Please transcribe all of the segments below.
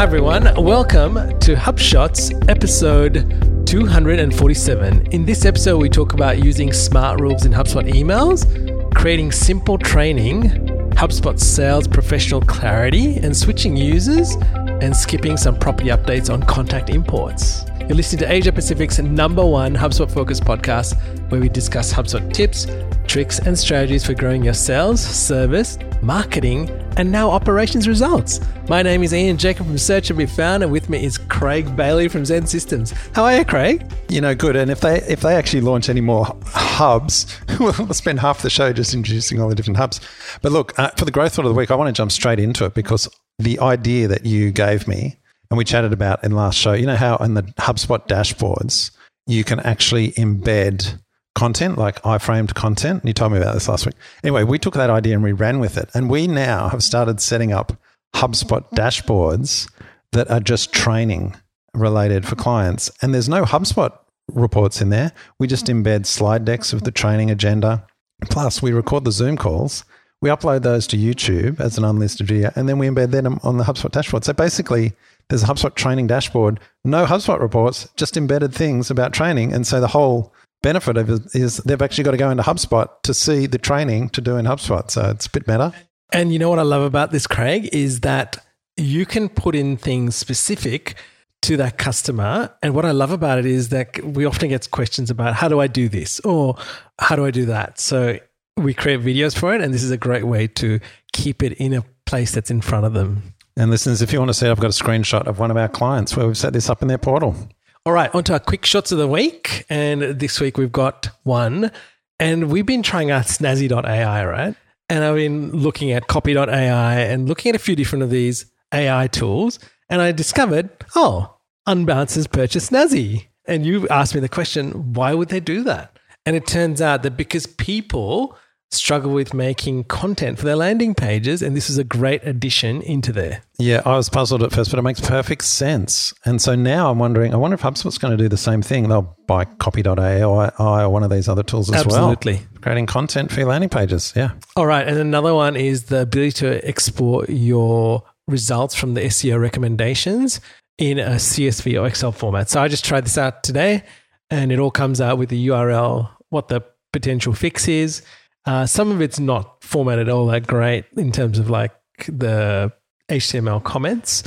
Hi, everyone. Welcome to HubShots episode 247. In this episode, we talk about using smart rules in HubSpot emails, creating simple training, HubSpot sales professional clarity, and switching users, and skipping some property updates on contact imports. You're listening to Asia Pacific's number one HubSpot focused podcast, where we discuss HubSpot tips, tricks, and strategies for growing your sales, service, marketing, and now operations results. My name is Ian Jacob from Search and Be Found, and with me is Craig Bailey from Zen Systems. How are you, Craig? You know, good. And if they if they actually launch any more hubs, we'll spend half the show just introducing all the different hubs. But look, uh, for the growth thought of the week, I want to jump straight into it because the idea that you gave me and we chatted about in last show, you know how in the HubSpot dashboards you can actually embed content, like iframed content. And you told me about this last week. Anyway, we took that idea and we ran with it. And we now have started setting up HubSpot dashboards that are just training related for clients. And there's no HubSpot reports in there. We just embed slide decks of the training agenda. Plus, we record the Zoom calls. We upload those to YouTube as an unlisted video, and then we embed them on the HubSpot dashboard. So basically, there's a HubSpot training dashboard, no HubSpot reports, just embedded things about training. And so the whole benefit of it is they've actually got to go into HubSpot to see the training to do in HubSpot. So it's a bit better. And you know what I love about this, Craig, is that you can put in things specific to that customer. And what I love about it is that we often get questions about how do I do this or how do I do that? So we create videos for it, and this is a great way to keep it in a place that's in front of them. And listeners, if you want to see, I've got a screenshot of one of our clients where we've set this up in their portal. All right, on to our quick shots of the week. And this week we've got one. And we've been trying out snazzy.ai, right? And I've been looking at copy.ai and looking at a few different of these AI tools. And I discovered, oh, Unbounce has purchased Snazzy. And you asked me the question, why would they do that? And it turns out that because people struggle with making content for their landing pages, and this is a great addition into there. Yeah, I was puzzled at first, but it makes perfect sense. And so now I'm wondering, I wonder if HubSpot's going to do the same thing. They'll buy copy.ai or one of these other tools as Absolutely. well. Absolutely. Creating content for your landing pages. Yeah. All right. And another one is the ability to export your results from the SEO recommendations in a CSV or Excel format. So I just tried this out today and it all comes out with the URL, what the potential fix is uh, some of it's not formatted all that great in terms of like the HTML comments,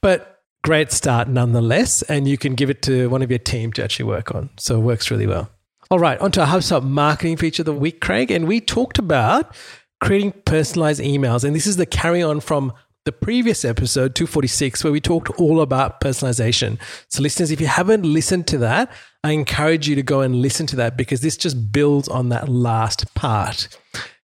but great start nonetheless. And you can give it to one of your team to actually work on. So it works really well. All right, onto our HubSpot marketing feature of the week, Craig. And we talked about creating personalized emails. And this is the carry on from the previous episode, 246, where we talked all about personalization. So, listeners, if you haven't listened to that, I encourage you to go and listen to that because this just builds on that last part.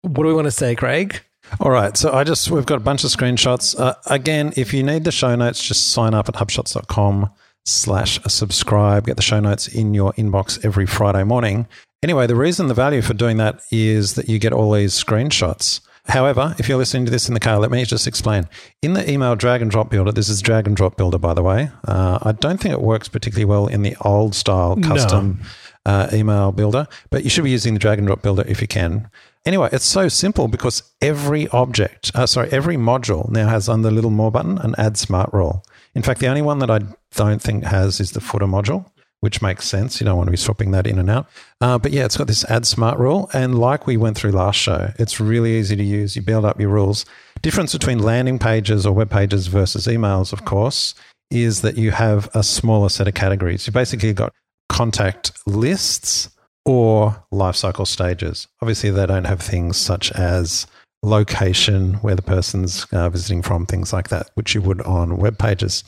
What do we want to say, Craig? All right. So I just, we've got a bunch of screenshots. Uh, again, if you need the show notes, just sign up at hubshots.com slash subscribe. Get the show notes in your inbox every Friday morning. Anyway, the reason the value for doing that is that you get all these screenshots. However, if you're listening to this in the car, let me just explain. In the email drag and drop builder, this is drag and drop builder, by the way. Uh, I don't think it works particularly well in the old style custom no. uh, email builder, but you should be using the drag and drop builder if you can. Anyway, it's so simple because every object, uh, sorry, every module now has on the little more button an add smart rule. In fact, the only one that I don't think has is the footer module which makes sense. You don't want to be swapping that in and out. Uh, but yeah, it's got this add smart rule. And like we went through last show, it's really easy to use. You build up your rules. Difference between landing pages or web pages versus emails, of course, is that you have a smaller set of categories. You basically got contact lists or lifecycle stages. Obviously, they don't have things such as location where the person's uh, visiting from, things like that, which you would on web pages.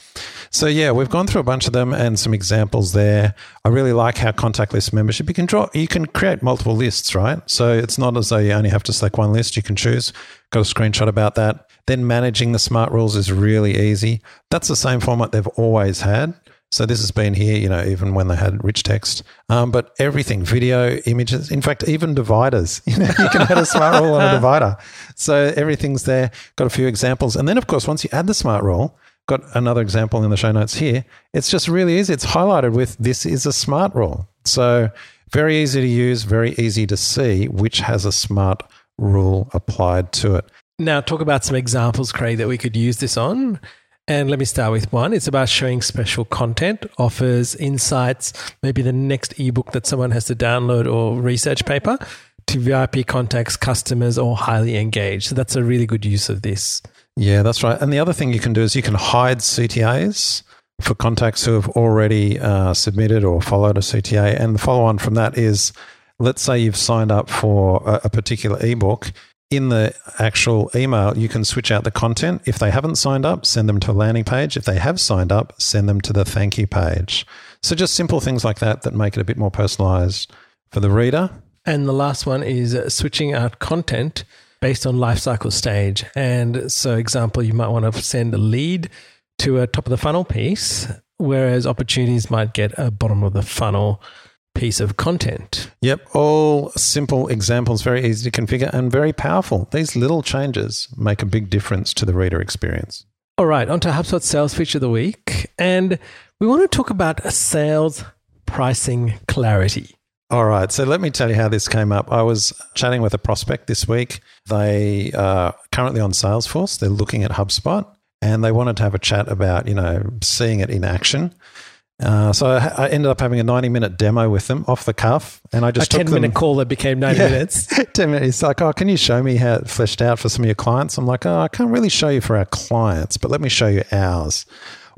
So yeah, we've gone through a bunch of them and some examples there. I really like how contact list membership you can draw, you can create multiple lists, right? So it's not as though you only have to select one list. You can choose. Got a screenshot about that. Then managing the smart rules is really easy. That's the same format they've always had. So this has been here, you know, even when they had rich text. Um, but everything, video, images, in fact, even dividers. You know, you can add a smart rule on a divider. So everything's there. Got a few examples, and then of course, once you add the smart rule, got another example in the show notes here. It's just really easy. It's highlighted with this is a smart rule. So very easy to use, very easy to see which has a smart rule applied to it. Now, talk about some examples, Craig, that we could use this on. And let me start with one. It's about showing special content, offers, insights, maybe the next ebook that someone has to download or research paper to VIP contacts, customers, or highly engaged. So that's a really good use of this. Yeah, that's right. And the other thing you can do is you can hide CTAs for contacts who have already uh, submitted or followed a CTA. And the follow on from that is let's say you've signed up for a, a particular ebook. In the actual email, you can switch out the content. If they haven't signed up, send them to a landing page. If they have signed up, send them to the thank you page. So, just simple things like that that make it a bit more personalized for the reader. And the last one is uh, switching out content based on life cycle stage. And so, example, you might want to send a lead to a top of the funnel piece, whereas opportunities might get a bottom of the funnel piece of content. Yep, all simple examples, very easy to configure and very powerful. These little changes make a big difference to the reader experience. All right, on to HubSpot sales feature of the week. And we want to talk about sales pricing clarity. All right. So let me tell you how this came up. I was chatting with a prospect this week. They are currently on Salesforce. They're looking at HubSpot and they wanted to have a chat about, you know, seeing it in action. Uh, so I, I, ended up having a 90 minute demo with them off the cuff. And I just a took 10 minute call that became 90 yeah, minutes. 10 minutes. Like, oh, can you show me how it fleshed out for some of your clients? I'm like, oh, I can't really show you for our clients, but let me show you ours.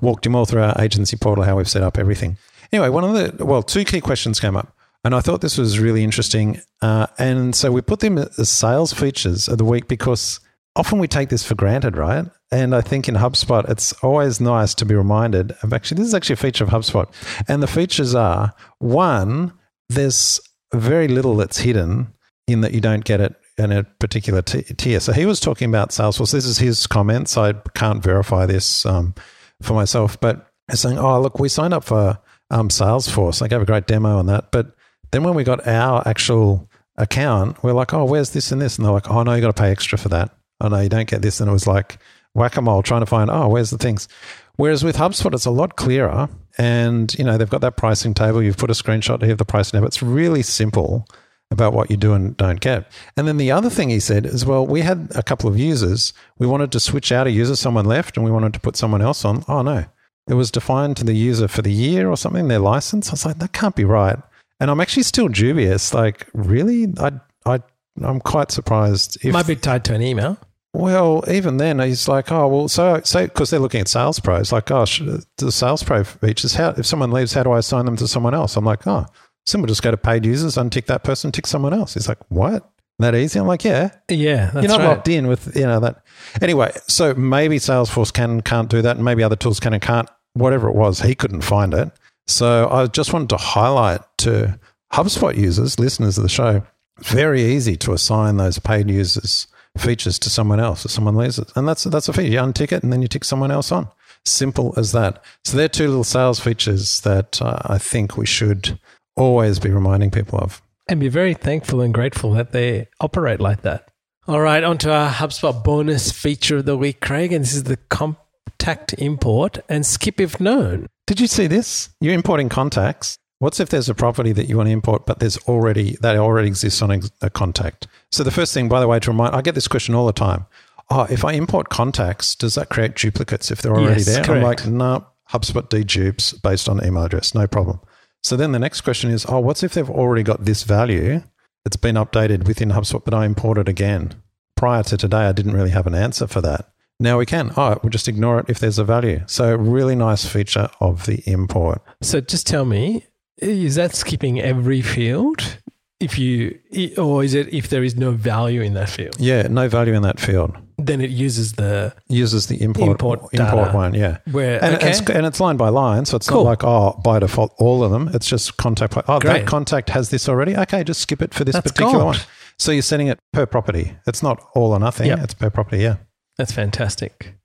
Walked him all through our agency portal, how we've set up everything. Anyway, one of the, well, two key questions came up. And I thought this was really interesting. Uh, and so we put them as sales features of the week because often we take this for granted, right? And I think in HubSpot, it's always nice to be reminded of actually, this is actually a feature of HubSpot. And the features are one, there's very little that's hidden in that you don't get it in a particular t- tier. So he was talking about Salesforce. This is his comments. I can't verify this um, for myself, but he's saying, oh, look, we signed up for um, Salesforce. I gave a great demo on that. But then when we got our actual account, we're like, oh, where's this and this? And they're like, oh, no, you got to pay extra for that. Oh, no, you don't get this. And it was like whack a mole trying to find, oh, where's the things? Whereas with HubSpot, it's a lot clearer. And, you know, they've got that pricing table. You've put a screenshot here of the pricing table. It's really simple about what you do and don't get. And then the other thing he said is, well, we had a couple of users. We wanted to switch out a user, someone left, and we wanted to put someone else on. Oh, no. It was defined to the user for the year or something, their license. I was like, that can't be right. And I'm actually still dubious. Like, really? I, I, I'm quite surprised. If, Might be tied to an email. Well, even then, he's like, oh, well, so, so, because they're looking at Sales pros, like, oh, gosh, the Sales Pro features, how, if someone leaves, how do I assign them to someone else? I'm like, oh, simple, just go to paid users, untick that person, tick someone else. He's like, what? That easy? I'm like, yeah. Yeah, You're not right. locked in with, you know, that. Anyway, so maybe Salesforce can, can't do that, and maybe other tools can and can't. Whatever it was, he couldn't find it. So I just wanted to highlight to HubSpot users, listeners of the show, very easy to assign those paid users features to someone else if someone leaves it. And that's that's a feature. You untick it and then you tick someone else on. Simple as that. So they're two little sales features that uh, I think we should always be reminding people of. And be very thankful and grateful that they operate like that. All right, on to our HubSpot bonus feature of the week, Craig. And this is the contact import and skip if known. Did you see this? You're importing contacts. What's if there's a property that you want to import, but there's already that already exists on a, contact? So the first thing, by the way, to remind, I get this question all the time. Oh, if I import contacts, does that create duplicates if they're already yes, there? Correct. I'm like, no, HubSpot dedupes based on email address, no problem. So then the next question is, oh, what's if they've already got this value that's been updated within HubSpot, but I import it again? Prior to today, I didn't really have an answer for that. Now we can. Oh, we'll just ignore it if there's a value. So really nice feature of the import. So just tell me, is that skipping every field? If you, or is it if there is no value in that field? Yeah, no value in that field. Then it uses the uses the import import, import one. Yeah, where and, okay. it's, and it's line by line, so it's Cool. not like oh by default all of them. It's just contact. Oh, Great. that contact has this already. Okay, just skip it for this That's particular gold. one. So you're setting it per property. It's not all or nothing. Yep. It's per property. Yeah. That's fantastic.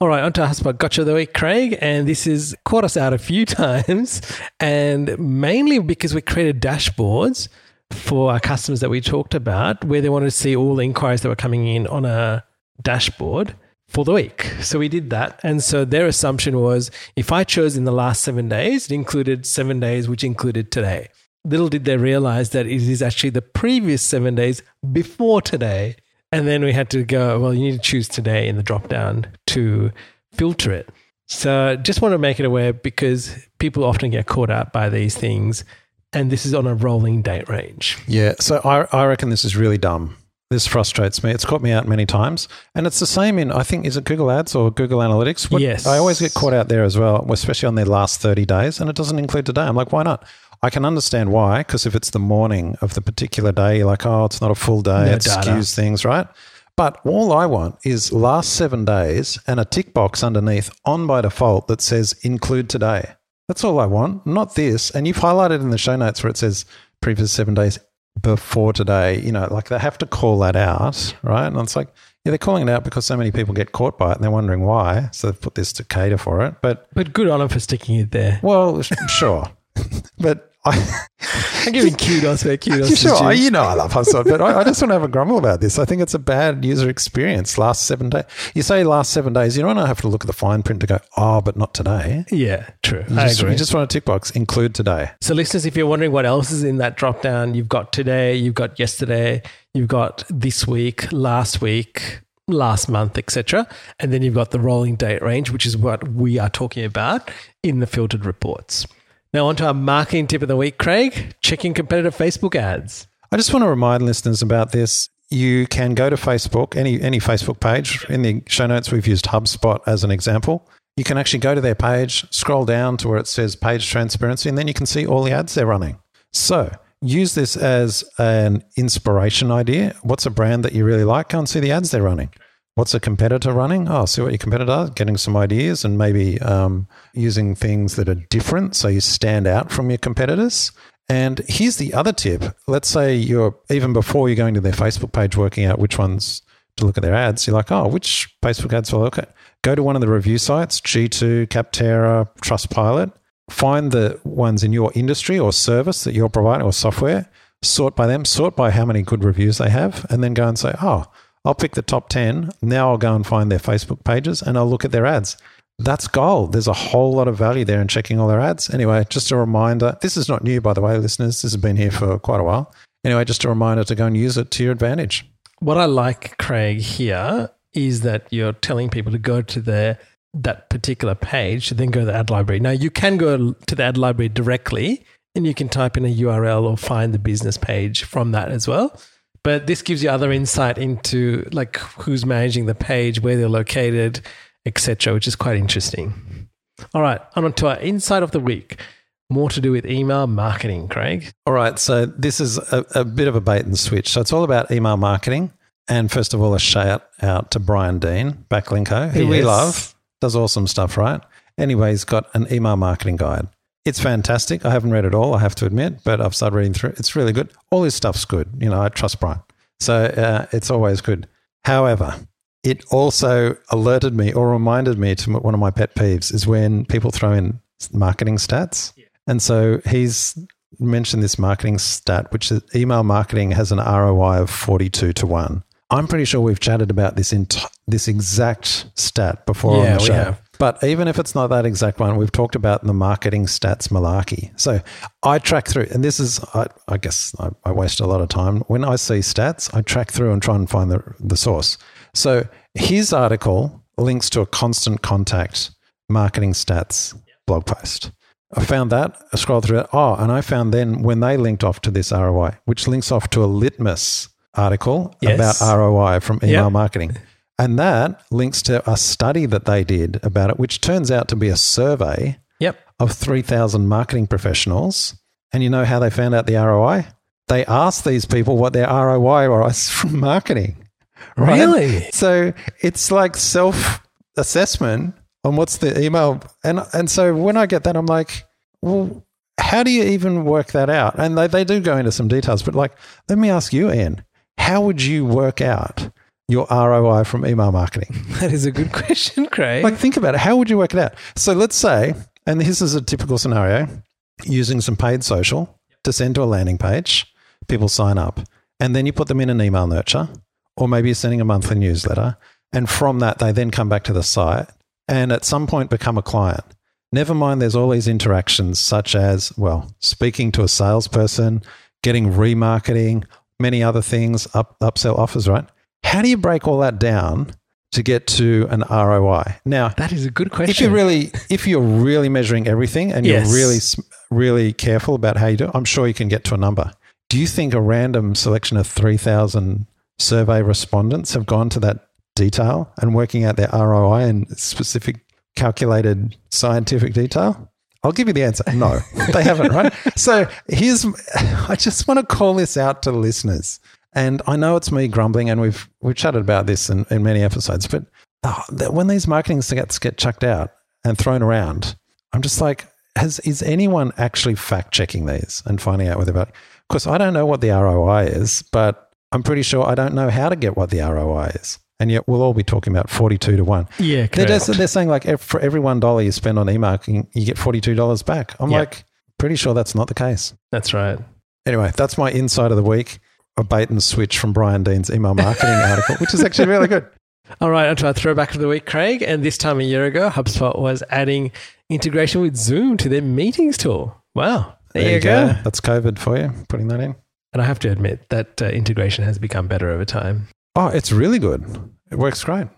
All right, on to HubSpot Gotcha of the Week, Craig. And this has caught us out a few times, and mainly because we created dashboards for our customers that we talked about where they wanted to see all the inquiries that were coming in on a dashboard for the week. So we did that. And so their assumption was if I chose in the last seven days, it included seven days, which included today. Little did they realize that it is actually the previous seven days before today. And then we had to go, well, you need to choose today in the drop down to filter it. So just want to make it aware because people often get caught up by these things. And this is on a rolling date range. Yeah. So I, I reckon this is really dumb. This frustrates me. It's caught me out many times. And it's the same in, I think, is it Google Ads or Google Analytics? What- Yes. I always get caught out there as well, especially on their last 30 days. And it doesn't include today. I'm like, why not? I can understand why, because if it's the morning of the particular day, you're like, oh, it's not a full day. No it data. skews things, right? But all I want is last seven days and a tick box underneath on by default that says include today. That's all I want, not this. And you've highlighted in the show notes where it says previous seven days before today. You know, like they have to call that out, right? And it's like, yeah, they're calling it out because so many people get caught by it and they're wondering why. So they've put this to cater for it. But, But good on them for sticking it there. well, sure. but I. I'm giving kudos where kudos sure. You know I love HubSpot, but I, I just want to have a grumble about this. I think it's a bad user experience. Last seven days. You say last seven days, you don't want to have to look at the fine print to go, oh, but not today. Yeah, true. You I just, agree. you just want a tick box, include today. So, listeners, if you're wondering what else is in that drop down, you've got today, you've got yesterday, you've got this week, last week, last month, etc. And then you've got the rolling date range, which is what we are talking about in the filtered reports. Now, on to our marketing tip of the week, Craig checking competitive Facebook ads. I just want to remind listeners about this. You can go to Facebook, any any Facebook page. In the show notes, we've used HubSpot as an example. You can actually go to their page, scroll down to where it says page transparency, and then you can see all the ads they're running. So use this as an inspiration idea. What's a brand that you really like? Go and see the ads they're running. What's a competitor running? Oh, see what your competitor does, getting some ideas and maybe um, using things that are different so you stand out from your competitors. And here's the other tip. Let's say you're even before you're going to their Facebook page working out which ones to look at their ads, you're like, oh, which Facebook ads will I look at? Go to one of the review sites, G2, Capterra, Trustpilot. Find the ones in your industry or service that you're providing or software, sort by them, sort by how many good reviews they have, and then go and say, oh, I'll pick the top 10. Now I'll go and find their Facebook pages and I'll look at their ads. That's gold. There's a whole lot of value there in checking all their ads. Anyway, just a reminder this is not new, by the way, listeners. This has been here for quite a while. Anyway, just a reminder to go and use it to your advantage. What I like, Craig, here is that you're telling people to go to their that particular page, then go to the ad library. Now you can go to the ad library directly and you can type in a URL or find the business page from that as well. But this gives you other insight into like who's managing the page, where they're located, etc., which is quite interesting. All right, on to our insight of the week. More to do with email marketing, Craig. All right. So this is a, a bit of a bait and switch. So it's all about email marketing. And first of all, a shout out to Brian Dean, Backlinko, who we love, does awesome stuff, right? Anyway, he's got an email marketing guide. It's fantastic. I haven't read it all, I have to admit, but I've started reading through. It's really good. All his stuff's good. You know, I trust Brian. So uh, it's always good. However, it also alerted me or reminded me to one of my pet peeves is when people throw in marketing stats. And so he's mentioned this marketing stat, which is email marketing has an ROI of 42 to 1. I'm pretty sure we've chatted about this in this exact stat before Yeah, on the we show. But even if it's not that exact one, we've talked about the marketing stats malarkey. So I track through, and this is, I, I guess I, I waste a lot of time. When I see stats, I track through and try and find the, the source. So his article links to a constant contact marketing stats blog post. I found that, I scrolled through it. Oh, and I found then when they linked off to this ROI, which links off to a litmus article Yes. about ROI from email Yep. marketing. And that links to a study that they did about it, which turns out to be a survey Yep. of 3,000 marketing professionals. And you know how they found out the ROI? They asked these people what their ROI was from marketing. right? Really? So it's like self assessment on what's the email. And, and so when I get that, I'm like, well, how do you even work that out? And they, they do go into some details, but like, let me ask you, Ian, how would you work out your ROI from email marketing? That is a good question, Craig. Like, think about it. How would you work it out? So let's say, and this is a typical scenario, using some paid social to send to a landing page, people sign up, and then you put them in an email nurture, or maybe you're sending a monthly newsletter, and from that they then come back to the site and at some point become a client. Never mind, there's all these interactions, such as, well, speaking to a salesperson, getting remarketing, many other things, up, upsell offers, right? How do you break all that down to get to an ROI? Now, That is a good question. if you're really if you're really measuring everything and Yes. you're really really careful about how you do it, I'm sure you can get to a number. Do you think a random selection of 3000 survey respondents have gone to that detail and working out their ROI in specific calculated scientific detail? I'll give you the answer. No, they haven't, right? So here's, I just want to call this out to listeners. And I know it's me grumbling, and we've we've chatted about this in, in many episodes, but oh, that when these marketing stats get chucked out and thrown around, I'm just like, has is anyone actually fact checking these and finding out whether? Of course, I don't know what the ROI is, but I'm pretty sure I don't know how to get what the ROI is, and yet we'll all be talking about 42 to one. yeah, They're, just, they're saying like for every one dollar you spend on e-marketing, you get forty two dollars back. I'm like pretty sure that's not the case. That's right. Anyway, that's my insight of the week. A bait and switch from Brian Dean's email marketing article, which is actually really good. All right, onto our throwback of the week, Craig. And this time a year ago, HubSpot was adding integration with Zoom to their meetings tool. Wow. There, you go. That's COVID for you. Putting that in. And I have to admit that uh, integration has become better over time. Oh, it's really good. It works great.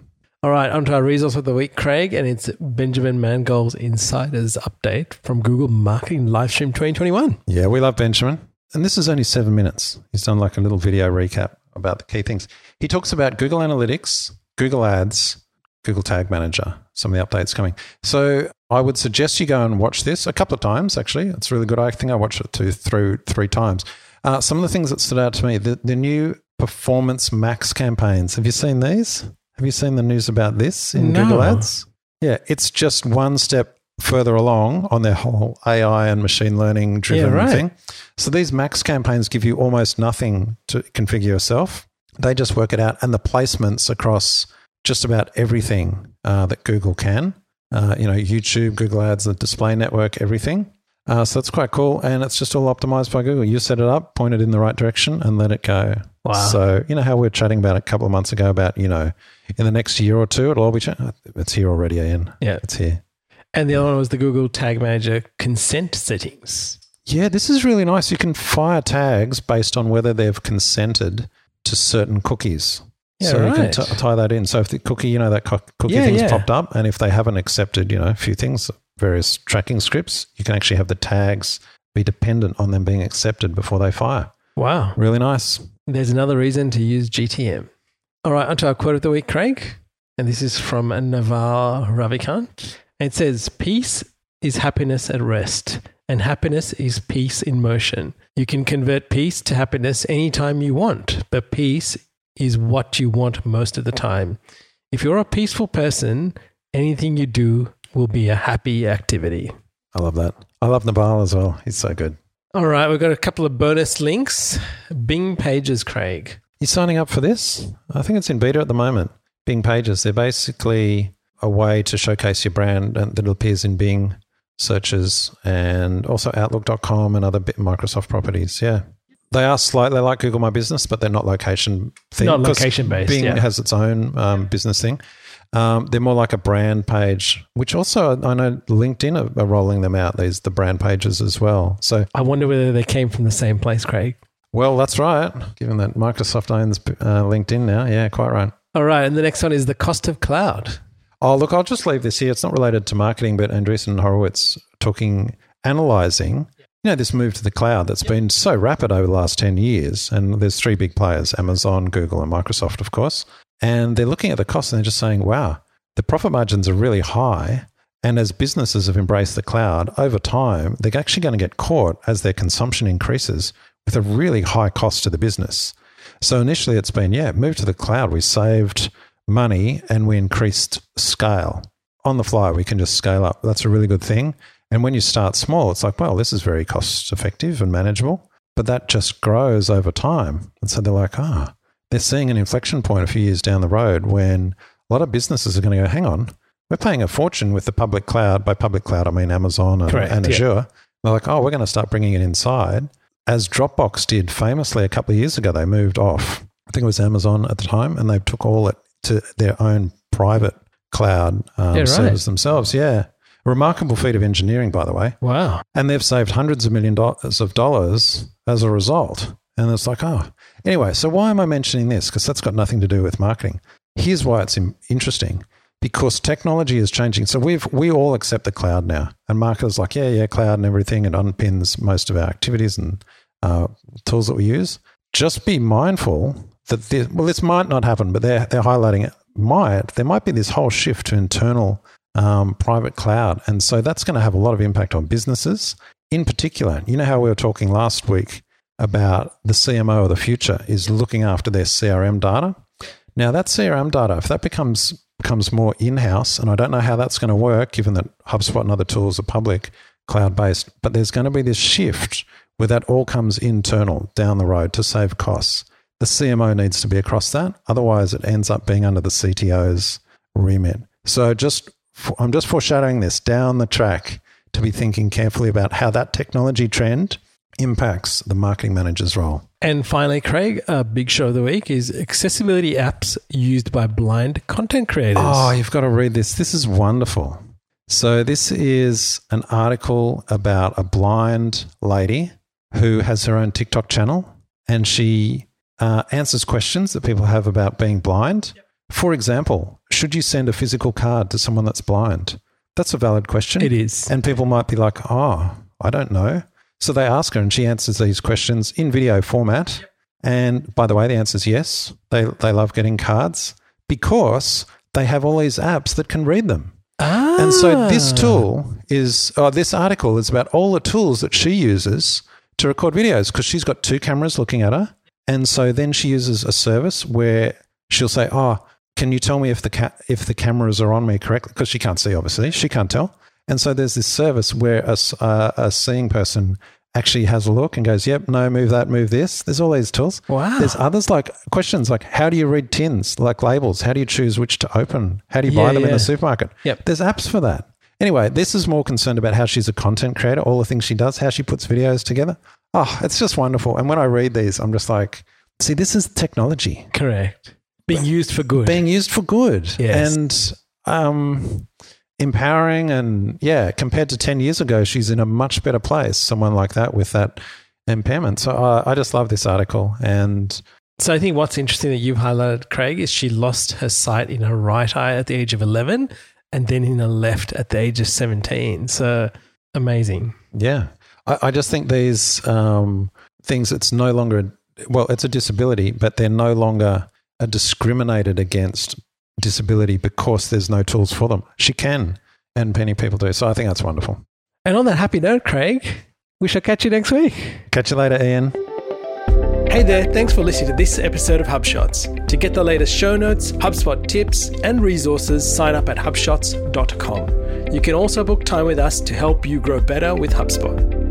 All right, onto our resource of the week, Craig, and it's Benjamin Mangold's Insiders Update from Google Marketing Livestream 2021. Yeah, we love Benjamin. And this is only seven minutes. He's done like a little video recap about the key things. He talks about Google Analytics, Google Ads, Google Tag Manager, some of the updates coming. So I would suggest you go and watch this a couple of times, actually. It's really good. I think I watched it two, through three times. Uh, some of the things that stood out to me the, the new Performance Max campaigns. Have you seen these? Have you seen the news about this in No. Google Ads? Yeah, it's just one step further along on their whole AI and machine learning driven Yeah, right. thing. So these max campaigns give you almost nothing to configure yourself. They just work it out, and the placements across just about everything uh, that Google can. Uh, you know, YouTube, Google Ads, the display network, everything. Uh, so that's quite cool, and it's just all optimized by Google. You set it up, point it in the right direction, and let it go. Wow. So you know how we were chatting about a couple of months ago about you know in the next year or two it'll all be. Cha- it's here already, Ian. Yeah. It's here. And the other one was the Google Tag Manager consent settings. Yeah, this is really nice. You can fire tags based on whether they've consented to certain cookies. Yeah, so you can t- tie that in. So if the cookie, you know, that co- cookie Yeah, thing's yeah. popped up, and if they haven't accepted, you know, a few things, various tracking scripts, you can actually have the tags be dependent on them being accepted before they fire. Wow. Really nice. There's another reason to use GTM. All right, onto our quote of the week, Craig. And this is from Naval Ravikant. And it says, Peace is happiness at rest, and happiness is peace in motion. You can convert peace to happiness anytime you want, but peace is what you want most of the time. If you're a peaceful person, anything you do will be a happy activity. I love that. I love Naval as well. He's so good. All right, we've got a couple of bonus links. Bing Pages, Craig. You signing up for this? I think it's in beta at the moment. Bing Pages. They're basically a way to showcase your brand and that appears in Bing searches and also Outlook.com and other bit- Microsoft properties. Yeah. They are slightly like Google My Business, but they're not location themed. Not 'cause location-based, Bing yeah. has its own um, business thing. Um, they're more like a brand page, which also I know LinkedIn are, are rolling them out. These the brand pages as well. So I wonder whether they came from the same place, Craig. well, that's right. Given that Microsoft owns uh, LinkedIn now, yeah, quite right. All right, and the next one is the cost of cloud. Oh, look, I'll just leave this here. It's not related to marketing, but Andreessen and Horowitz talking, analyzing, you know, this move to the cloud that's been so rapid over the last 10 years. And there's three big players Amazon, Google, and Microsoft, of course. And they're looking at the costs and they're just saying, wow, the profit margins are really high. And as businesses have embraced the cloud over time, they're actually going to get caught as their consumption increases with a really high cost to the business. So initially it's been, yeah, move to the cloud. We saved money and we increased scale. On the fly, we can just scale up. That's a really good thing. And when you start small, it's like, well, this is very cost effective and manageable. But that just grows over time. And so they're like, ah, they're seeing an inflection point a few years down the road when a lot of businesses are going to go, hang on, we're paying a fortune with the public cloud. By public cloud, I mean Amazon and, Correct, and yeah. Azure. They're like, oh, we're going to start bringing it inside. As Dropbox did famously a couple of years ago, they moved off. I think it was Amazon at the time, and they took all it to their own private cloud um, Yeah, right. service themselves. Yeah. A remarkable feat of engineering, by the way. Wow. And they've saved hundreds of million dollars of dollars as a result. And it's like, oh, anyway, so why am I mentioning this? Because that's got nothing to do with marketing. Here's why it's interesting because technology is changing. So we've we all accept the cloud now, and marketers like yeah, yeah, cloud and everything. It underpins most of our activities and uh, tools that we use. Just be mindful that this, well, this might not happen, but they're they're highlighting it might. There might be this whole shift to internal um, private cloud, and so that's going to have a lot of impact on businesses. In particular, you know how we were talking last week about the CMO of the future is looking after their CRM data. Now that CRM data, if that becomes becomes more in-house, and I don't know how that's going to work, given that HubSpot and other tools are public cloud-based, but there's going to be this shift where that all comes internal down the road to save costs. The CMO needs to be across that, otherwise it ends up being under the CTO's remit. So just I'm just foreshadowing this down the track to be thinking carefully about how that technology trend impacts the marketing manager's role. And finally, Craig, a big show of the week is accessibility apps used by blind content creators. Oh, you've got to read this. This is wonderful. So, this is an article about a blind lady who has her own TikTok channel and she uh, answers questions that people have about being blind. Yep. For example, should you send a physical card to someone that's blind? That's a valid question. It is. And people might be like, oh, I don't know. So they ask her, and she answers these questions in video format. Yep. And by the way, the answer is yes. They, they love getting cards because they have all these apps that can read them. Ah. And so this tool is, or this article is about all the tools that she uses to record videos because she's got two cameras looking at her. And so then she uses a service where she'll say, Oh, can you tell me if the ca- if the cameras are on me correctly? Because she can't see, obviously, she can't tell. And so there's this service where a, uh, a seeing person actually has a look and goes, yep, no, move that, move this. There's all these tools. Wow. There's others like questions like how do you read tins, like labels? How do you choose which to open? How do you yeah, buy them yeah. in the supermarket? Yep. There's apps for that. Anyway, this is more concerned about how she's a content creator, all the things she does, how she puts videos together. Oh, it's just wonderful. And when I read these, I'm just like, see, this is technology. Correct. Being used for good. Being used for good. Yes. And um, empowering and yeah compared to 10 years ago she's in a much better place someone like that with that impairment so uh, i just love this article and so i think what's interesting that you've highlighted craig is she lost her sight in her right eye at the age of 11 and then in her left at the age of 17 so amazing yeah i, I just think these um, things it's no longer well it's a disability but they're no longer discriminated against disability because there's no tools for them. She can, and many people do. So I think that's wonderful. And on that happy note, Craig, we shall catch you next week. Catch you later, Ian. Hey there, thanks for listening to this episode of HubShots. To get the latest show notes, HubSpot tips, and resources, sign up at hubshots.com. You can also book time with us to help you grow better with HubSpot.